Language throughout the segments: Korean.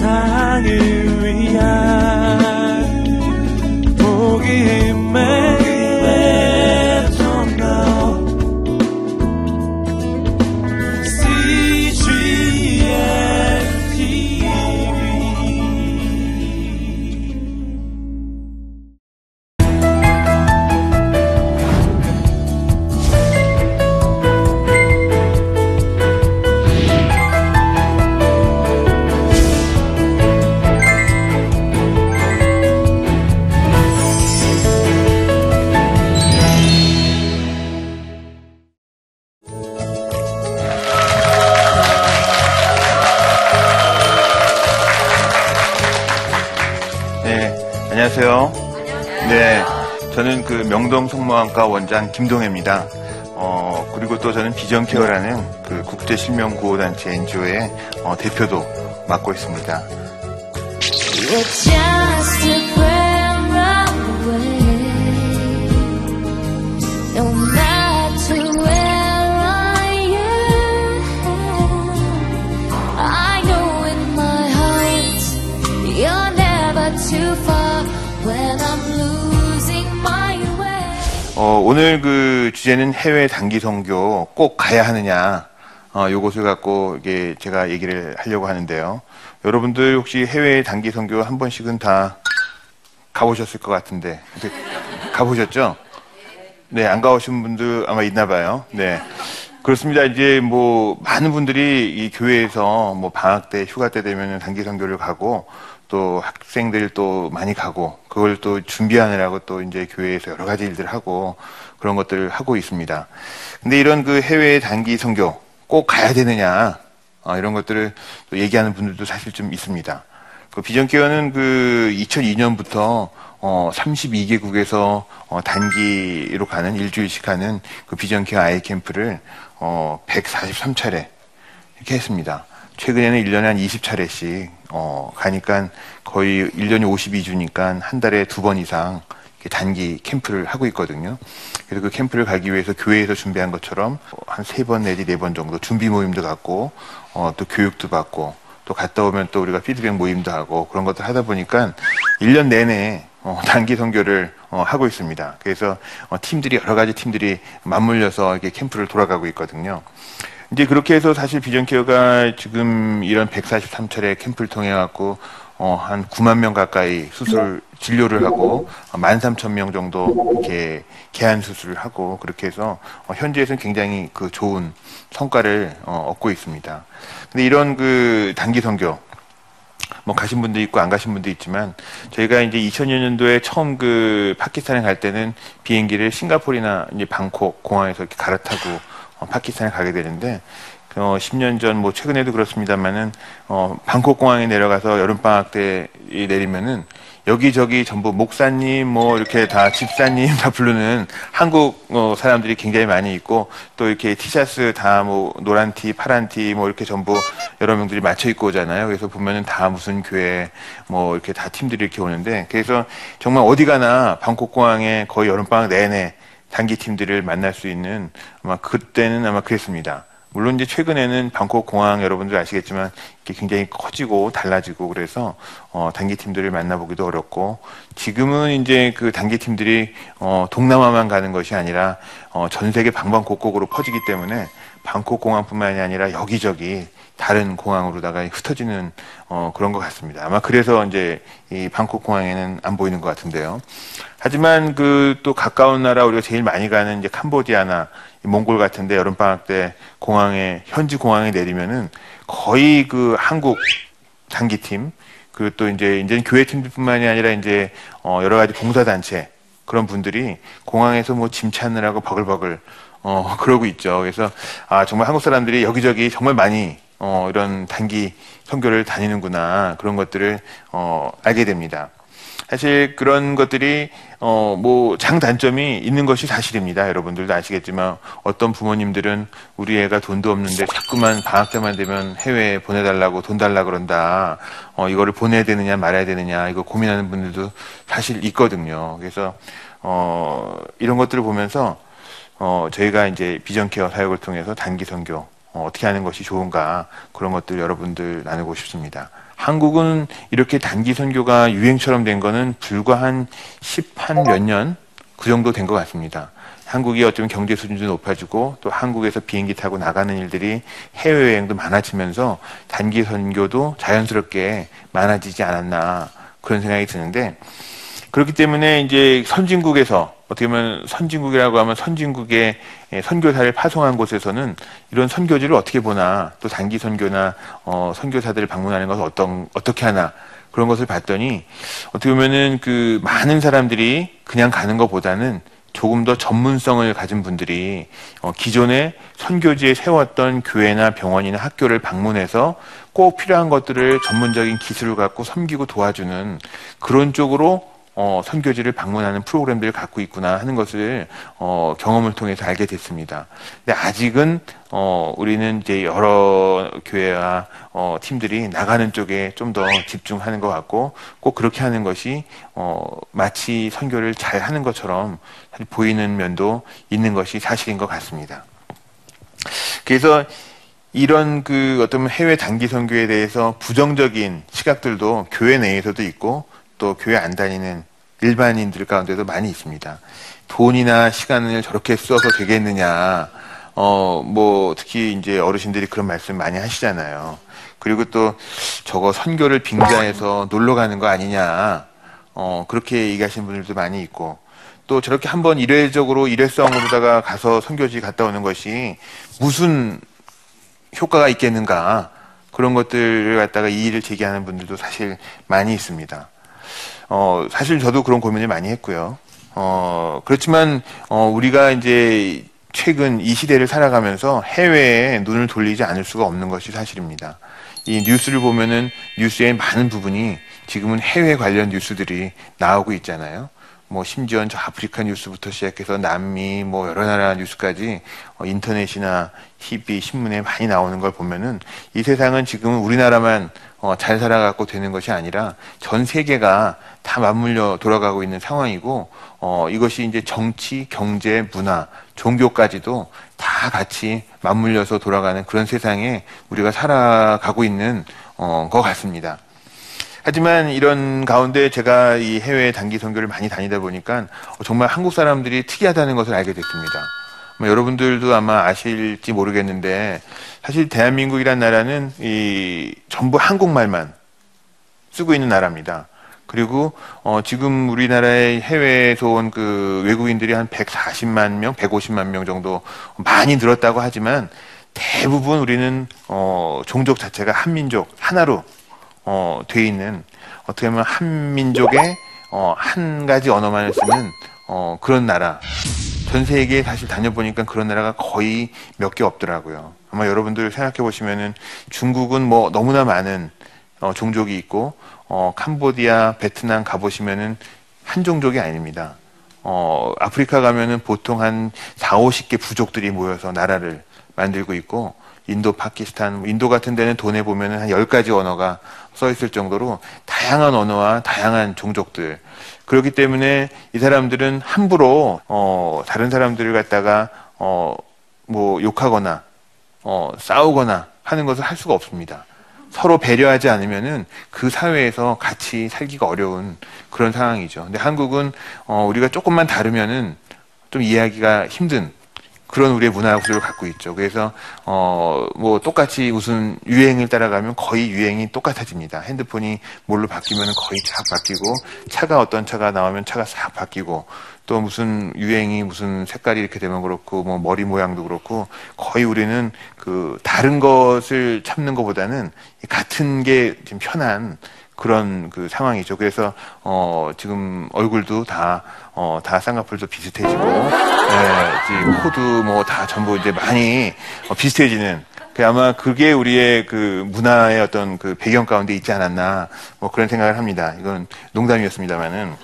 세상을 네, 안녕하세요. 네, 저는 그 명동 성모학과 원장 김동혜입니다. 어, 그리고 또 저는 비전케어라는 그 국제 실명 구호 단체 NGO의 어, 대표도 맡고 있습니다. 어, 오늘 그 주제는 해외 단기 선교 꼭 가야 하느냐, 어, 요것을 갖고 이게 제가 얘기를 하려고 하는데요. 여러분들 혹시 해외 단기 선교 한 번씩은 다 가보셨을 것 같은데, 가보셨죠? 네, 안 가보신 분들 아마 있나 봐요. 네. 그렇습니다. 이제 뭐 많은 분들이 이 교회에서 뭐 방학 때, 휴가 때 되면 단기 선교를 가고 또 학생들 또 많이 가고 그걸 또 준비하느라고 또 이제 교회에서 여러 가지 일들을 하고 그런 것들을 하고 있습니다. 근데 이런 그 해외 단기 선교 꼭 가야 되느냐 어, 이런 것들을 또 얘기하는 분들도 사실 좀 있습니다. 그 비전케어는 그 2002년부터 어 32개국에서 어 단기로 가는 일주일씩 하는 그 비전케어 아이 캠프를 어 143차례 이렇게 했습니다. 최근에는 1년에 한 20차례씩 어 가니까 거의 1년이 52주니까 한 달에 두 번 이상 단기 캠프를 하고 있거든요. 그래서 그 캠프를 가기 위해서 교회에서 준비한 것처럼 한 세 번 내지 네 번 정도 준비 모임도 갖고 어, 또 교육도 받고 또 갔다 오면 또 우리가 피드백 모임도 하고 그런 것들 하다 보니까 1년 내내 어, 단기 선교를 어, 하고 있습니다. 그래서 어, 팀들이 여러 가지 팀들이 맞물려서 이렇게 캠프를 돌아가고 있거든요. 이제 그렇게 해서 사실 비전케어가 지금 이런 143차례 캠프를 통해 갖고 어, 한 9만 명 가까이 수술 진료를 하고 13,000명 정도 이렇게 개한 수술을 하고 그렇게 해서 어, 현재에서는 굉장히 그 좋은 성과를 어, 얻고 있습니다. 근데 이런 그 단기 선교 뭐 가신 분도 있고 안 가신 분도 있지만 저희가 이제 2000년도에 처음 그 파키스탄에 갈 때는 비행기를 싱가포르나 이제 방콕 공항에서 이렇게 갈아타고 어, 파키스탄에 가게 되는데 어, 10년 전 뭐 최근에도 그렇습니다만은 어, 방콕 공항에 내려가서 여름 방학 때이 내리면은 여기저기 전부 목사님 뭐 이렇게 다 집사님 다 부르는 한국 어, 사람들이 굉장히 많이 있고 또 이렇게 티셔츠 다 뭐 노란 티, 파란 티 뭐 이렇게 전부 여러 명들이 맞춰 입고 오잖아요. 그래서 보면은 다 무슨 교회 뭐 이렇게 다 팀들이 이렇게 오는데 그래서 정말 어디 가나 방콕 공항에 거의 여름 방학 내내 단기 팀들을 만날 수 있는 아마 그때는 아마 그랬습니다. 물론 이제 최근에는 방콕 공항 여러분들 아시겠지만 굉장히 커지고 달라지고 그래서 어, 단기 팀들을 만나보기도 어렵고 지금은 이제 그 단기 팀들이 어, 동남아만 가는 것이 아니라 어, 전 세계 방방곡곡으로 퍼지기 때문에 방콕 공항뿐만이 아니라 여기저기 다른 공항으로다가 흩어지는 어, 그런 것 같습니다. 아마 그래서 이제 이 방콕 공항에는 안 보이는 것 같은데요. 하지만 그 또 가까운 나라 우리가 제일 많이 가는 이제 캄보디아나 이 몽골 같은데 여름 방학 때 공항에 현지 공항에 내리면은 거의 그 한국 단기팀 그리고 또 이제 이제 교회 팀들뿐만이 아니라 이제 어 여러 가지 봉사 단체 그런 분들이 공항에서 뭐 짐 찾느라고 버글버글 어 그러고 있죠. 그래서 아 정말 한국 사람들이 여기저기 정말 많이 어 이런 단기 선교를 다니는구나 그런 것들을 어 알게 됩니다. 사실 그런 것들이 어 뭐 장단점이 있는 것이 사실입니다. 여러분들도 아시겠지만 어떤 부모님들은 우리 애가 돈도 없는데 자꾸만 방학 때만 되면 해외에 보내달라고 돈 달라 그런다. 어 이거를 보내야 되느냐 말아야 되느냐 이거 고민하는 분들도 사실 있거든요. 그래서 어 이런 것들을 보면서 어 저희가 이제 비전케어 사역을 통해서 단기 선교 어, 어떻게 하는 것이 좋은가 그런 것들 여러분들 나누고 싶습니다. 한국은 이렇게 단기 선교가 유행처럼 된 거는 불과 한 10한 몇 년 그 정도 된 것 같습니다. 한국이 어쩌면 경제 수준도 높아지고 또 한국에서 비행기 타고 나가는 일들이 해외여행도 많아지면서 단기 선교도 자연스럽게 많아지지 않았나 그런 생각이 드는데 그렇기 때문에 이제 선진국에서 어떻게 보면 선진국이라고 하면 선진국의 예, 선교사를 파송한 곳에서는 이런 선교지를 어떻게 보나 또 단기 선교나 어, 선교사들을 방문하는 것을 어떤 어떻게 하나 그런 것을 봤더니 어떻게 보면은 그 많은 사람들이 그냥 가는 것보다는 조금 더 전문성을 가진 분들이 어, 기존에 선교지에 세웠던 교회나 병원이나 학교를 방문해서 꼭 필요한 것들을 전문적인 기술을 갖고 섬기고 도와주는 그런 쪽으로 어, 선교지를 방문하는 프로그램들을 갖고 있구나 하는 것을 어, 경험을 통해서 알게 됐습니다. 근데 아직은 어, 우리는 이제 여러 교회와 어, 팀들이 나가는 쪽에 좀 더 집중하는 것 같고 꼭 그렇게 하는 것이 어, 마치 선교를 잘 하는 것처럼 보이는 면도 있는 것이 사실인 것 같습니다. 그래서 이런 그 어떤 해외 단기 선교에 대해서 부정적인 시각들도 교회 내에서도 있고 또 교회 안 다니는 일반인들 가운데도 많이 있습니다. 돈이나 시간을 저렇게 써서 되겠느냐. 어, 뭐, 특히 이제 어르신들이 그런 말씀 많이 하시잖아요. 그리고 또 저거 선교를 빙자해서 놀러 가는 거 아니냐. 어, 그렇게 얘기하시는 분들도 많이 있고. 또 저렇게 한번 일회적으로 일회성으로다가 가서 선교지 갔다 오는 것이 무슨 효과가 있겠는가. 그런 것들을 갖다가 이의를 제기하는 분들도 사실 많이 있습니다. 어, 사실 저도 그런 고민을 많이 했고요. 어, 그렇지만, 어, 우리가 이제 최근 이 시대를 살아가면서 해외에 눈을 돌리지 않을 수가 없는 것이 사실입니다. 이 뉴스를 보면은 뉴스의 많은 부분이 지금은 해외 관련 뉴스들이 나오고 있잖아요. 뭐 심지어 저 아프리카 뉴스부터 시작해서 남미 뭐 여러 나라 뉴스까지 어, 인터넷이나 TV 신문에 많이 나오는 걸 보면은 이 세상은 지금 우리나라만 어, 잘 살아가고 되는 것이 아니라 전 세계가 다 맞물려 돌아가고 있는 상황이고 어, 이것이 이제 정치, 경제, 문화, 종교까지도 다 같이 맞물려서 돌아가는 그런 세상에 우리가 살아가고 있는 어, 것 같습니다. 하지만 이런 가운데 제가 이 해외 단기 선교를 많이 다니다 보니까 정말 한국 사람들이 특이하다는 것을 알게 됐습니다. 뭐 여러분들도 아마 아실지 모르겠는데 사실 대한민국이란 나라는 이 전부 한국말만 쓰고 있는 나라입니다. 그리고 어 지금 우리나라의 해외에서 온 그 외국인들이 한 140만 명, 150만 명 정도 많이 늘었다고 하지만 대부분 우리는 어 종족 자체가 한민족 하나로 어, 돼 있는 어떻게 보면 한 민족의 어, 한 가지 언어만을 쓰는 어, 그런 나라. 전 세계에 사실 다녀보니까 그런 나라가 거의 몇 개 없더라고요. 아마 여러분들 생각해 보시면은 중국은 뭐 너무나 많은 어, 종족이 있고 어, 캄보디아, 베트남 가보시면은 한 종족이 아닙니다. 어, 아프리카 가면은 보통 한 4, 50개 부족들이 모여서 나라를 만들고 있고 인도, 파키스탄, 인도 같은 데는 돈에 보면은 한 10가지 언어가 써 있을 정도로 다양한 언어와 다양한 종족들. 그렇기 때문에 이 사람들은 함부로, 어, 다른 사람들을 갖다가, 어, 뭐, 욕하거나, 어, 싸우거나 하는 것을 할 수가 없습니다. 서로 배려하지 않으면은 그 사회에서 같이 살기가 어려운 그런 상황이죠. 근데 한국은, 어, 우리가 조금만 다르면은 좀 이해하기가 힘든 그런 우리의 문화 구조를 갖고 있죠. 그래서 어 뭐 똑같이 무슨 유행을 따라가면 거의 유행이 똑같아집니다. 핸드폰이 뭘로 바뀌면 거의 싹 바뀌고 차가 어떤 차가 나오면 차가 싹 바뀌고 또 무슨 유행이 무슨 색깔이 이렇게 되면 그렇고 뭐 머리 모양도 그렇고 거의 우리는 그 다른 것을 참는 것보다는 같은 게좀 편한 그런 그 상황이죠. 그래서 어 지금 얼굴도 다 어 다 쌍꺼풀도 비슷해지고 네, 이제 코도 뭐 다 전부 이제 많이 어, 비슷해지는 그 아마 그게 우리의 그 문화의 어떤 그 배경 가운데 있지 않았나 뭐 그런 생각을 합니다. 이건 농담이었습니다만은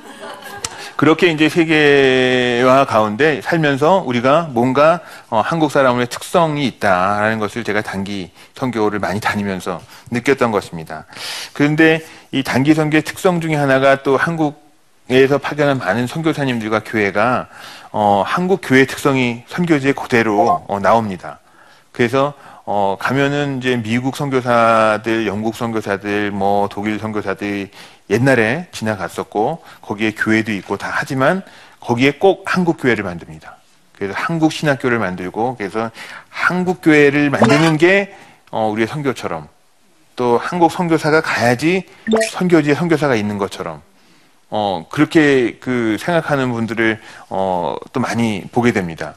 그렇게 이제 세계화 가운데 살면서 우리가 뭔가 어, 한국 사람의 특성이 있다라는 것을 제가 단기 선교를 많이 다니면서 느꼈던 것입니다. 그런데 이 단기 선교의 특성 중에 하나가 또 한국에서 파견한 많은 선교사님들과 교회가 어, 한국 교회 특성이 선교지에 그대로 어, 나옵니다. 그래서 어, 가면은 이제 미국 선교사들, 영국 선교사들, 뭐 독일 선교사들이 옛날에 지나갔었고 거기에 교회도 있고 다 하지만 거기에 꼭 한국 교회를 만듭니다. 그래서 한국 신학교를 만들고 그래서 한국 교회를 만드는 게 어, 우리의 선교처럼 또 한국 선교사가 가야지 선교지에 선교사가 있는 것처럼 어, 그렇게 그 생각하는 분들을 어, 또 많이 보게 됩니다.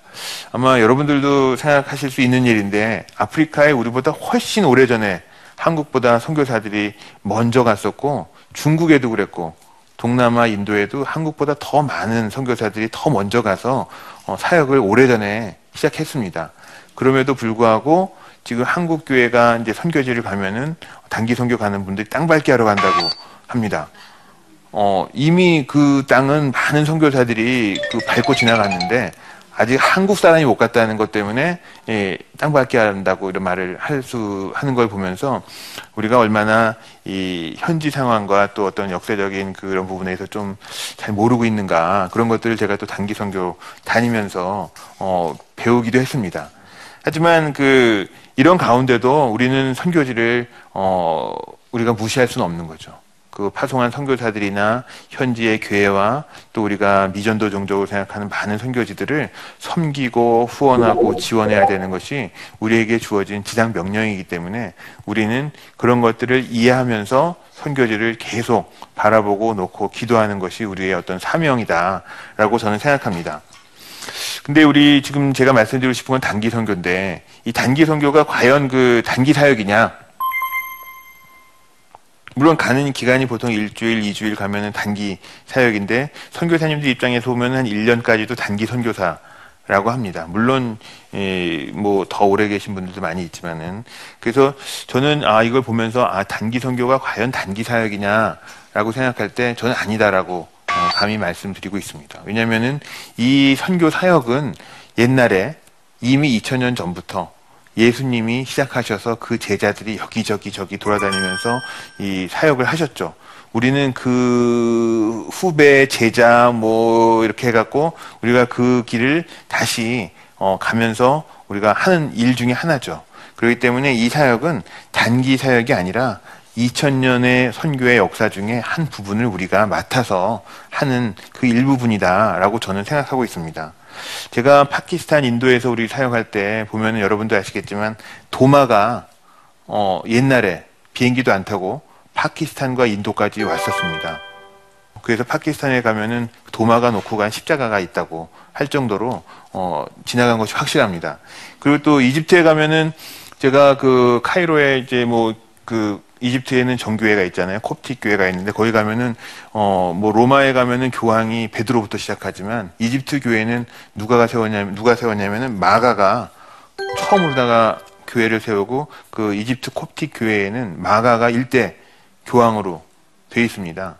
아마 여러분들도 생각하실 수 있는 일인데 아프리카에 우리보다 훨씬 오래전에 한국보다 선교사들이 먼저 갔었고 중국에도 그랬고 동남아 인도에도 한국보다 더 많은 선교사들이 더 먼저 가서 어, 사역을 오래전에 시작했습니다. 그럼에도 불구하고 지금 한국 교회가 이제 선교지를 가면은 단기 선교 가는 분들이 땅 밟기 하러 간다고 합니다. 어, 이미 그 땅은 많은 선교사들이 그 밟고 지나갔는데 아직 한국 사람이 못 갔다는 것 때문에 예, 땅 밟기 한다고 이런 말을 할 수 하는 걸 보면서 우리가 얼마나 이 현지 상황과 또 어떤 역사적인 그런 부분에서 좀 잘 모르고 있는가 그런 것들을 제가 또 단기 선교 다니면서 어, 배우기도 했습니다. 하지만 그 이런 가운데도 우리는 선교지를 어, 우리가 무시할 수는 없는 거죠. 그 파송한 선교사들이나 현지의 교회와 또 우리가 미전도 종족을 생각하는 많은 선교지들을 섬기고 후원하고 지원해야 되는 것이 우리에게 주어진 지상 명령이기 때문에 우리는 그런 것들을 이해하면서 선교지를 계속 바라보고 놓고 기도하는 것이 우리의 어떤 사명이다라고 저는 생각합니다. 근데 우리 지금 제가 말씀드리고 싶은 건 단기 선교인데 이 단기 선교가 과연 그 단기 사역이냐? 물론 가는 기간이 보통 일주일, 이주일 가면은 단기 사역인데 선교사님들 입장에서 보면 한 1년까지도 단기 선교사 라고 합니다. 물론 예, 뭐더 오래 계신 분들도 많이 있지만은 그래서 저는 아 이걸 보면서 아 단기 선교가 과연 단기 사역이냐라고 생각할 때 저는 아니다라고 어, 감히 말씀드리고 있습니다. 왜냐하면은 이 선교 사역은 옛날에 이미 2000년 전부터 예수님이 시작하셔서 그 제자들이 여기저기 저기 돌아다니면서 이 사역을 하셨죠. 우리는 그 후배 제자 뭐 이렇게 해갖고 우리가 그 길을 다시 어 가면서 우리가 하는 일 중에 하나죠. 그렇기 때문에 이 사역은 단기 사역이 아니라 2000년의 선교의 역사 중에 한 부분을 우리가 맡아서 하는 그 일부분이다라고 저는 생각하고 있습니다. 제가 파키스탄, 인도에서 우리 사역할 때 보면은 여러분도 아시겠지만 도마가 어, 옛날에 비행기도 안 타고 파키스탄과 인도까지 왔었습니다. 그래서 파키스탄에 가면은 도마가 놓고 간 십자가가 있다고 할 정도로 어, 지나간 것이 확실합니다. 그리고 또 이집트에 가면은 제가 그 카이로에 이제 뭐 그 이집트에는 정교회가 있잖아요. 콥틱 교회가 있는데 거기 가면은 어 뭐 로마에 가면은 교황이 베드로부터 시작하지만 이집트 교회는 누가가 세웠냐면 누가 세웠냐면은 마가가 처음으로다가 교회를 세우고 그 이집트 콥틱 교회에는 마가가 일대 교황으로 돼 있습니다.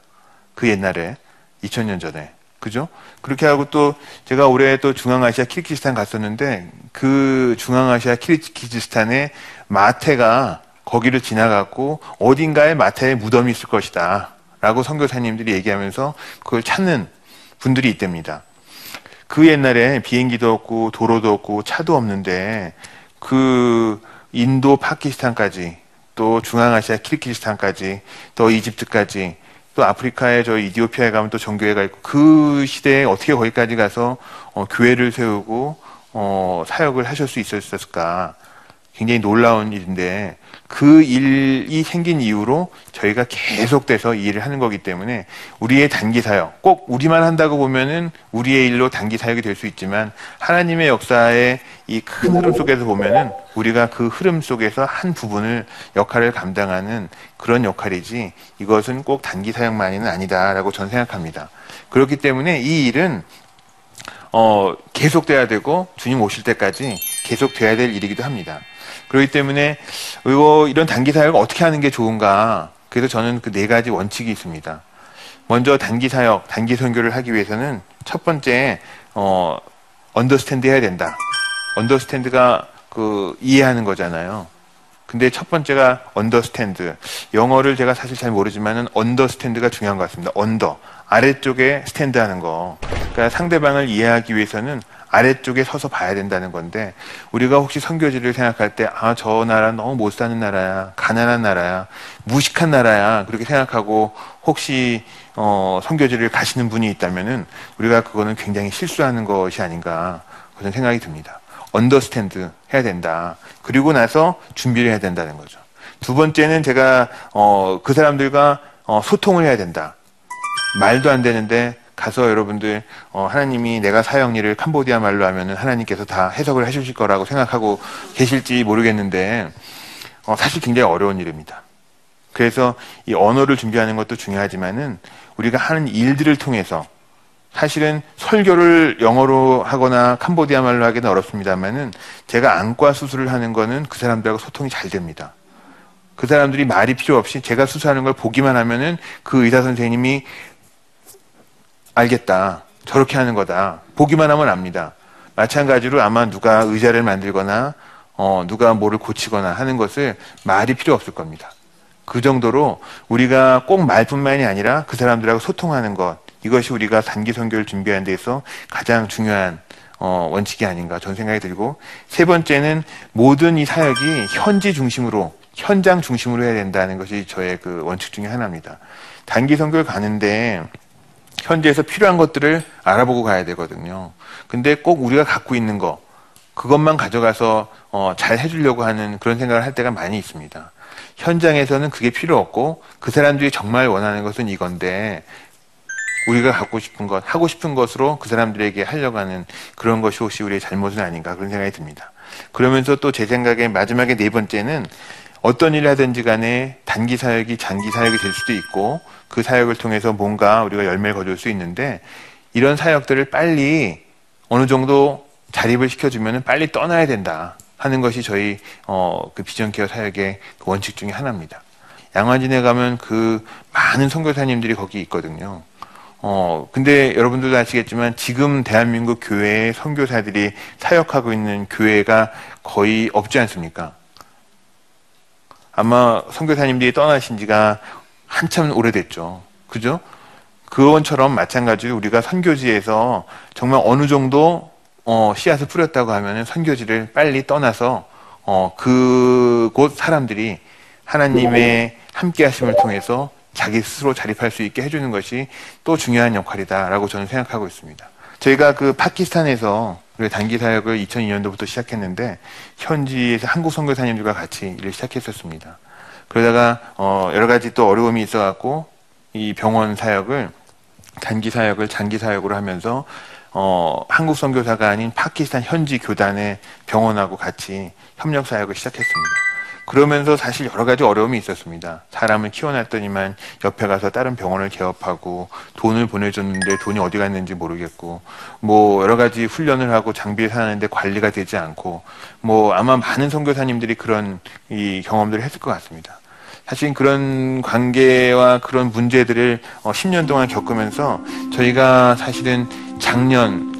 그 옛날에 2000년 전에 그죠? 그렇게 하고 또 제가 올해 또 중앙아시아 키르기스탄 갔었는데 그 중앙아시아 키르기스탄에 마테가 거기를 지나갔고 어딘가에 마태의 무덤이 있을 것이다. 라고 선교사님들이 얘기하면서 그걸 찾는 분들이 있답니다. 그 옛날에 비행기도 없고 도로도 없고 차도 없는데 그 인도 파키스탄까지 또 중앙아시아 키르키스탄까지 또 이집트까지 또 아프리카에 저 이디오피아에 가면 또 정교회가 있고 그 시대에 어떻게 거기까지 가서 어, 교회를 세우고 어, 사역을 하실 수 있었을까 굉장히 놀라운 일인데 그 일이 생긴 이후로 저희가 계속돼서 이 일을 하는 거기 때문에 우리의 단기 사역, 꼭 우리만 한다고 보면은 우리의 일로 단기 사역이 될 수 있지만 하나님의 역사의 이 큰 흐름 속에서 보면은 우리가 그 흐름 속에서 한 부분을 역할을 감당하는 그런 역할이지 이것은 꼭 단기 사역만은 아니다라고 저는 생각합니다. 그렇기 때문에 이 일은 어, 계속돼야 되고 주님 오실 때까지 계속돼야 될 일이기도 합니다. 그렇기 때문에 이런 단기 사역을 어떻게 하는 게 좋은가? 그래서 저는 그 네 가지 원칙이 있습니다. 먼저 단기 사역, 단기 선교를 하기 위해서는 첫 번째 어 understand 해야 된다. understand가 그 이해하는 거잖아요. 근데 첫 번째가 understand. 영어를 제가 사실 잘 모르지만은 understand가 중요한 것 같습니다. under. 아래쪽에 스탠드 하는 거. 그러니까 상대방을 이해하기 위해서는 아래쪽에 서서 봐야 된다는 건데 우리가 혹시 선교지를 생각할 때 아 저 나라 너무 못 사는 나라야 가난한 나라야 무식한 나라야 그렇게 생각하고 혹시 어 선교지를 가시는 분이 있다면은 우리가 그거는 굉장히 실수하는 것이 아닌가 그런 생각이 듭니다. understand 해야 된다. 그리고 나서 준비를 해야 된다는 거죠. 두 번째는 제가 어, 그 사람들과 어, 소통을 해야 된다. 말도 안 되는데 가서 여러분들 어, 하나님이 내가 일을 캄보디아 말로 하면은 하나님께서 다 해석을 해주실 거라고 생각하고 계실지 모르겠는데 어, 사실 굉장히 어려운 일입니다. 그래서 이 언어를 준비하는 것도 중요하지만은 우리가 하는 일들을 통해서 사실은 설교를 영어로 하거나 캄보디아 말로 하기는 어렵습니다만은 제가 안과 수술을 하는 거는 그 사람들하고 소통이 잘 됩니다. 그 사람들이 말이 필요 없이 제가 수술하는 걸 보기만 하면은 그 의사 선생님이 알겠다. 저렇게 하는 거다. 보기만 하면 압니다. 마찬가지로 아마 누가 의자를 만들거나 어, 누가 뭐를 고치거나 하는 것을 말이 필요 없을 겁니다. 그 정도로 우리가 꼭 말뿐만이 아니라 그 사람들하고 소통하는 것 이것이 우리가 단기 선교를 준비하는 데서 가장 중요한 어, 원칙이 아닌가 저는 생각이 들고 세 번째는 모든 이 사역이 현지 중심으로 현장 중심으로 해야 된다는 것이 저의 그 원칙 중에 하나입니다. 단기 선교를 가는데 현지에서 필요한 것들을 알아보고 가야 되거든요. 근데 꼭 우리가 갖고 있는 거 그것만 가져가서 어, 잘 해주려고 하는 그런 생각을 할 때가 많이 있습니다. 현장에서는 그게 필요 없고 그 사람들이 정말 원하는 것은 이건데 우리가 갖고 싶은 것, 하고 싶은 것으로 그 사람들에게 하려고 하는 그런 것이 혹시 우리의 잘못은 아닌가 그런 생각이 듭니다. 그러면서 또 제 생각에 마지막에 네 번째는 어떤 일을 하든지 간에 단기 사역이 장기 사역이 될 수도 있고 그 사역을 통해서 뭔가 우리가 열매를 거둘 수 있는데 이런 사역들을 빨리 어느 정도 자립을 시켜주면 빨리 떠나야 된다 하는 것이 저희 어, 그 비전 케어 사역의 그 원칙 중에 하나입니다. 양화진에 가면 그 많은 선교사님들이 거기 있거든요. 어, 근데 여러분들도 아시겠지만 지금 대한민국 교회의 선교사들이 사역하고 있는 교회가 거의 없지 않습니까? 아마 선교사님들이 떠나신 지가 한참 오래됐죠. 그죠? 그원처럼 마찬가지로 우리가 선교지에서 정말 어느 정도 어, 씨앗을 뿌렸다고 하면 선교지를 빨리 떠나서 어, 그곳 사람들이 하나님의 함께 하심을 통해서 자기 스스로 자립할 수 있게 해주는 것이 또 중요한 역할이다라고 저는 생각하고 있습니다. 저희가 그 파키스탄에서 단기 사역을 2002년도부터 시작했는데 현지에서 한국 선교사님들과 같이 일을 시작했었습니다. 그러다가 어 여러 가지 또 어려움이 있어갖고 이 병원 사역을 단기 사역을 장기 사역으로 하면서 어 한국 선교사가 아닌 파키스탄 현지 교단의 병원하고 같이 협력 사역을 시작했습니다. 그러면서 사실 여러 가지 어려움이 있었습니다. 사람을 키워놨더니만 옆에 가서 다른 병원을 개업하고 돈을 보내줬는데 돈이 어디 갔는지 모르겠고 뭐 여러 가지 훈련을 하고 장비를 사는데 관리가 되지 않고 뭐 아마 많은 선교사님들이 그런 이 경험들을 했을 것 같습니다. 사실 그런 관계와 그런 문제들을 10년 어, 동안 겪으면서 저희가 사실은 작년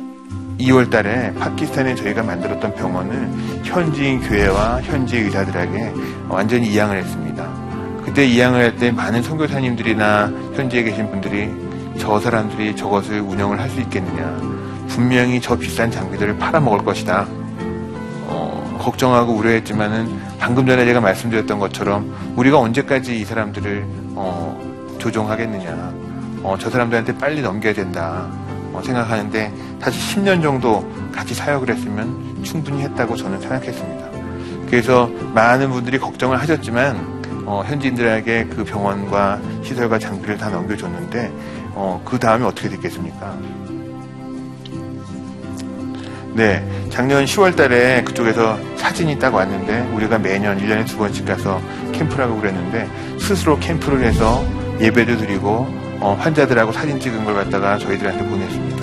2월 달에 파키스탄에 저희가 만들었던 병원을 현지인 교회와 현지 의사들에게 완전히 이양을 했습니다. 그때 이양을 할 때 많은 선교사님들이나 현지에 계신 분들이 저 사람들이 저것을 운영을 할 수 있겠느냐. 분명히 저 비싼 장비들을 팔아먹을 것이다. 어, 걱정하고 우려했지만은 방금 전에 제가 말씀드렸던 것처럼 우리가 언제까지 이 사람들을 어, 조종하겠느냐. 어, 저 사람들한테 빨리 넘겨야 된다. 어, 생각하는데 사실 10년 정도 같이 사역을 했으면 충분히 했다고 저는 생각했습니다. 그래서 많은 분들이 걱정을 하셨지만 어, 현지인들에게 그 병원과 시설과 장비를 다 넘겨줬는데 어, 그 다음에 어떻게 됐겠습니까? 네, 작년 10월 달에 그쪽에서 사진이 딱 왔는데 우리가 매년 1년에 두 번씩 가서 캠프를 하고 그랬는데 스스로 캠프를 해서 예배도 드리고 어, 환자들하고 사진 찍은 걸 갖다가 저희들한테 보냈습니다.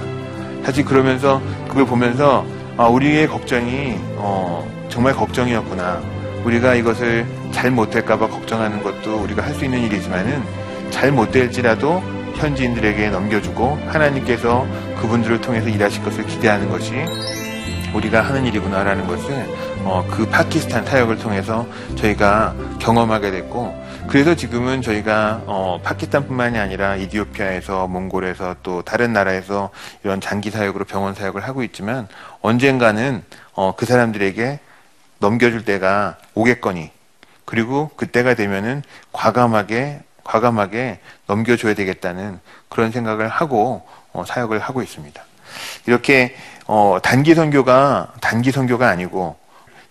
사실 그러면서 그걸 보면서 아, 우리의 걱정이 어, 정말 걱정이었구나. 우리가 이것을 잘 못할까봐 걱정하는 것도 우리가 할 수 있는 일이지만은 잘 못될지라도 현지인들에게 넘겨주고 하나님께서 그분들을 통해서 일하실 것을 기대하는 것이 우리가 하는 일이구나라는 것을 어, 그 파키스탄 사역을 통해서 저희가 경험하게 됐고 그래서 지금은 저희가 어, 파키스탄뿐만이 아니라 이디오피아에서 몽골에서 또 다른 나라에서 이런 장기 사역으로 병원 사역을 하고 있지만 언젠가는 어, 그 사람들에게 넘겨줄 때가 오겠거니 그리고 그때가 되면은 과감하게 과감하게 넘겨줘야 되겠다는 그런 생각을 하고 어, 사역을 하고 있습니다. 이렇게 어, 단기 선교가 단기 선교가 아니고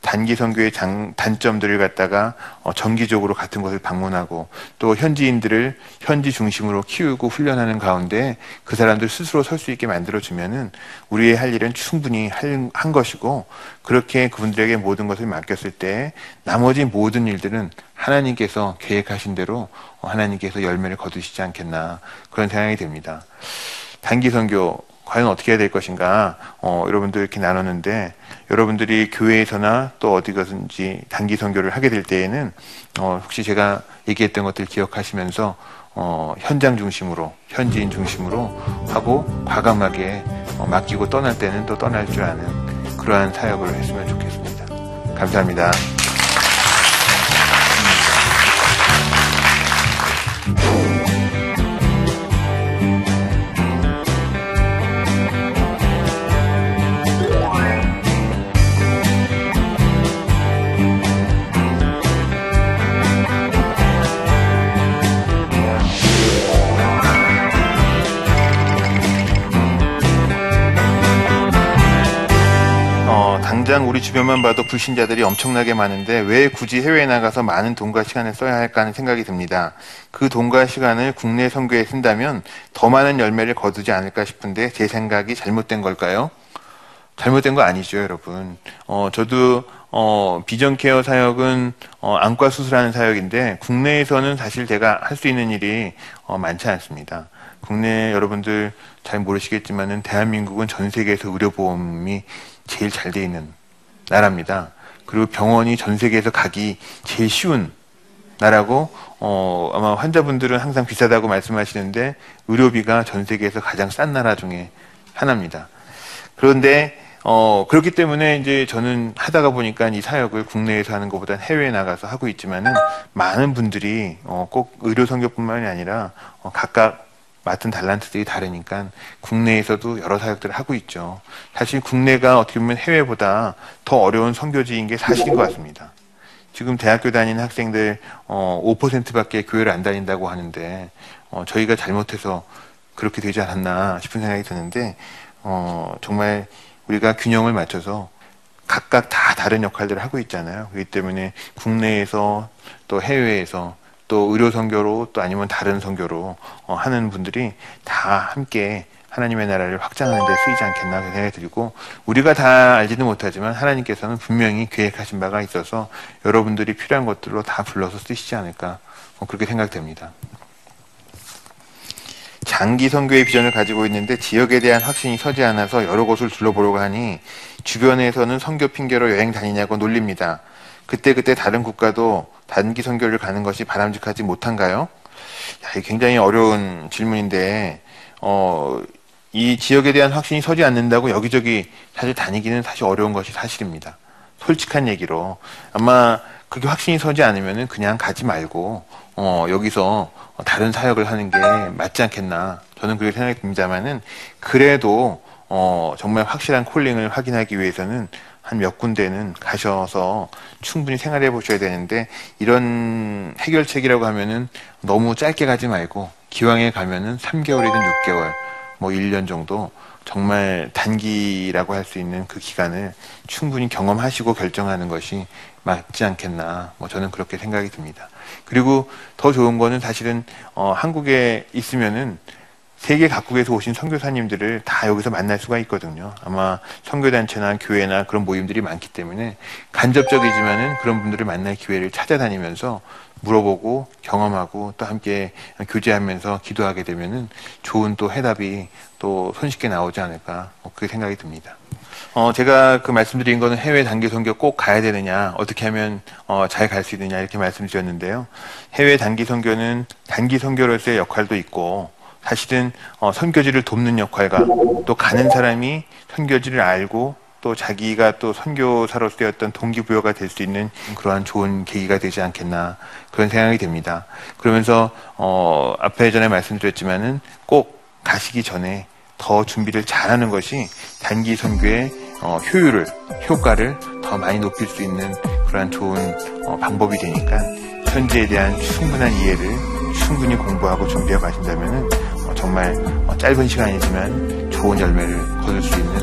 단기 선교의 장, 단점들을 갖다가 어, 정기적으로 같은 곳을 방문하고 또 현지인들을 현지 중심으로 키우고 훈련하는 가운데 그 사람들 스스로 설 수 있게 만들어주면은 우리의 할 일은 충분히 할, 한 것이고 그렇게 그분들에게 모든 것을 맡겼을 때 나머지 모든 일들은 하나님께서 계획하신 대로 어, 하나님께서 열매를 거두시지 않겠나 그런 생각이 듭니다. 단기 선교 과연 어떻게 해야 될 것인가 어, 여러분들 이렇게 나눴는데 여러분들이 교회에서나 또 어디 가든지 단기 선교를 하게 될 때에는 어, 혹시 제가 얘기했던 것들 기억하시면서 어, 현장 중심으로 현지인 중심으로 하고 과감하게 어, 맡기고 떠날 때는 또 떠날 줄 아는 그러한 사역을 했으면 좋겠습니다. 감사합니다. 당장 우리 주변만 봐도 불신자들이 엄청나게 많은데 왜 굳이 해외에 나가서 많은 돈과 시간을 써야 할까 하는 생각이 듭니다. 그 돈과 시간을 국내 선교에 쓴다면 더 많은 열매를 거두지 않을까 싶은데 제 생각이 잘못된 걸까요? 잘못된 거 아니죠, 여러분. 어, 저도 어, 비전 케어 사역은 어, 안과 수술하는 사역인데 국내에서는 사실 제가 할 수 있는 일이 어, 많지 않습니다. 국내 여러분들 잘 모르시겠지만은 대한민국은 전 세계에서 의료 보험이 제일 잘 돼 있는 나라입니다. 그리고 병원이 전 세계에서 가기 제일 쉬운 나라고 어, 아마 환자분들은 항상 비싸다고 말씀하시는데 의료비가 전 세계에서 가장 싼 나라 중에 하나입니다. 그런데 어, 그렇기 때문에 이제 저는 하다가 보니까 이 사역을 국내에서 하는 것보다 해외에 나가서 하고 있지만은 많은 분들이 어, 꼭 의료 선교뿐만이 아니라 어, 각각 맡은 달란트들이 다르니까 국내에서도 여러 사역들을 하고 있죠. 사실 국내가 어떻게 보면 해외보다 더 어려운 선교지인 게 사실인 것 같습니다. 지금 대학교 다니는 학생들 어, 5%밖에 교회를 안 다닌다고 하는데 어, 저희가 잘못해서 그렇게 되지 않았나 싶은 생각이 드는데 어, 정말 우리가 균형을 맞춰서 각각 다 다른 역할들을 하고 있잖아요. 그렇기 때문에 국내에서 또 해외에서 또 의료 선교로 또 아니면 다른 선교로 어, 하는 분들이 다 함께 하나님의 나라를 확장하는 데 쓰이지 않겠나 생각이 들고 우리가 다 알지는 못하지만 하나님께서는 분명히 계획하신 바가 있어서 여러분들이 필요한 것들로 다 불러서 쓰시지 않을까 어, 그렇게 생각됩니다. 장기 선교의 비전을 가지고 있는데 지역에 대한 확신이 서지 않아서 여러 곳을 둘러보려고 하니 주변에서는 선교 핑계로 여행 다니냐고 놀립니다. 그때그때 다른 국가도 단기 선교를 가는 것이 바람직하지 못한가요? 야, 굉장히 어려운 질문인데 어, 이 지역에 대한 확신이 서지 않는다고 여기저기 사실 다니기는 사실 어려운 것이 사실입니다. 솔직한 얘기로 아마 그게 확신이 서지 않으면은 그냥 가지 말고 어, 여기서 다른 사역을 하는 게 맞지 않겠나 저는 그렇게 생각이 듭니다만은 그래도 어, 정말 확실한 콜링을 확인하기 위해서는 한 몇 군데는 가셔서 충분히 생활해 보셔야 되는데 이런 해결책이라고 하면은 너무 짧게 가지 말고 기왕에 가면은 3개월이든 6개월 뭐 1년 정도 정말 단기라고 할 수 있는 그 기간을 충분히 경험하시고 결정하는 것이 맞지 않겠나. 뭐 저는 그렇게 생각이 듭니다. 그리고 더 좋은 거는 사실은 어, 한국에 있으면은 세계 각국에서 오신 선교사님들을 다 여기서 만날 수가 있거든요. 아마 선교단체나 교회나 그런 모임들이 많기 때문에 간접적이지만은 그런 분들을 만날 기회를 찾아다니면서 물어보고 경험하고 또 함께 교제하면서 기도하게 되면은 좋은 또 해답이 또 손쉽게 나오지 않을까 뭐 그렇게 생각이 듭니다. 어, 제가 그 말씀드린 거는 해외 단기 선교 꼭 가야 되느냐, 어떻게 하면 어, 잘 갈 수 있느냐 이렇게 말씀드렸는데요. 해외 단기 선교는 단기 선교로서의 역할도 있고 사실은 어, 선교지를 돕는 역할과 또 가는 사람이 선교지를 알고 또 자기가 또 선교사로서 어떤 동기부여가 될 수 있는 그러한 좋은 계기가 되지 않겠나 그런 생각이 됩니다. 그러면서 어 앞에 전에 말씀드렸지만은 꼭 가시기 전에 더 준비를 잘하는 것이 단기 선교의 어, 효율을 효과를 더 많이 높일 수 있는 그러한 좋은 어, 방법이 되니까 현지에 대한 충분한 이해를 충분히 공부하고 준비해 가신다면은 어, 정말 어, 짧은 시간이지만 좋은 열매를 거둘 수 있는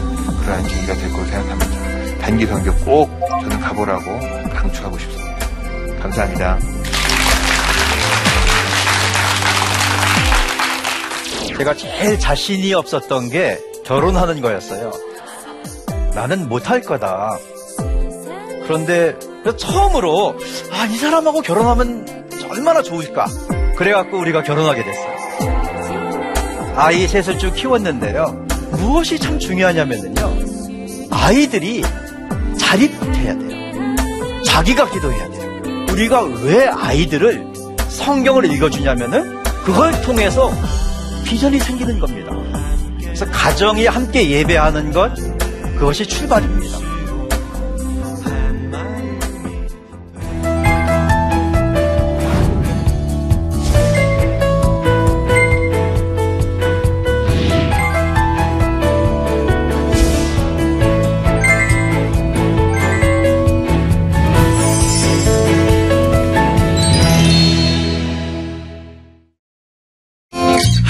그러한 계기가 될 거로 생각합니다. 단기 선교 꼭 저는 가보라고 강추하고 싶습니다. 감사합니다. 제가 제일 자신이 없었던 게 결혼하는 거였어요. 나는 못할 거다. 그런데 처음으로 아, 이 사람하고 결혼하면 얼마나 좋을까. 그래갖고 우리가 결혼하게 됐어요. 아이 셋을 쭉 키웠는데요. 무엇이 참 중요하냐면요. 아이들이 자립해야 돼요. 자기가 기도해야 돼요. 우리가 왜 아이들을 성경을 읽어주냐면은 그걸 통해서 비전이 생기는 겁니다. 그래서 가정이 함께 예배하는 것, 그것이 출발입니다.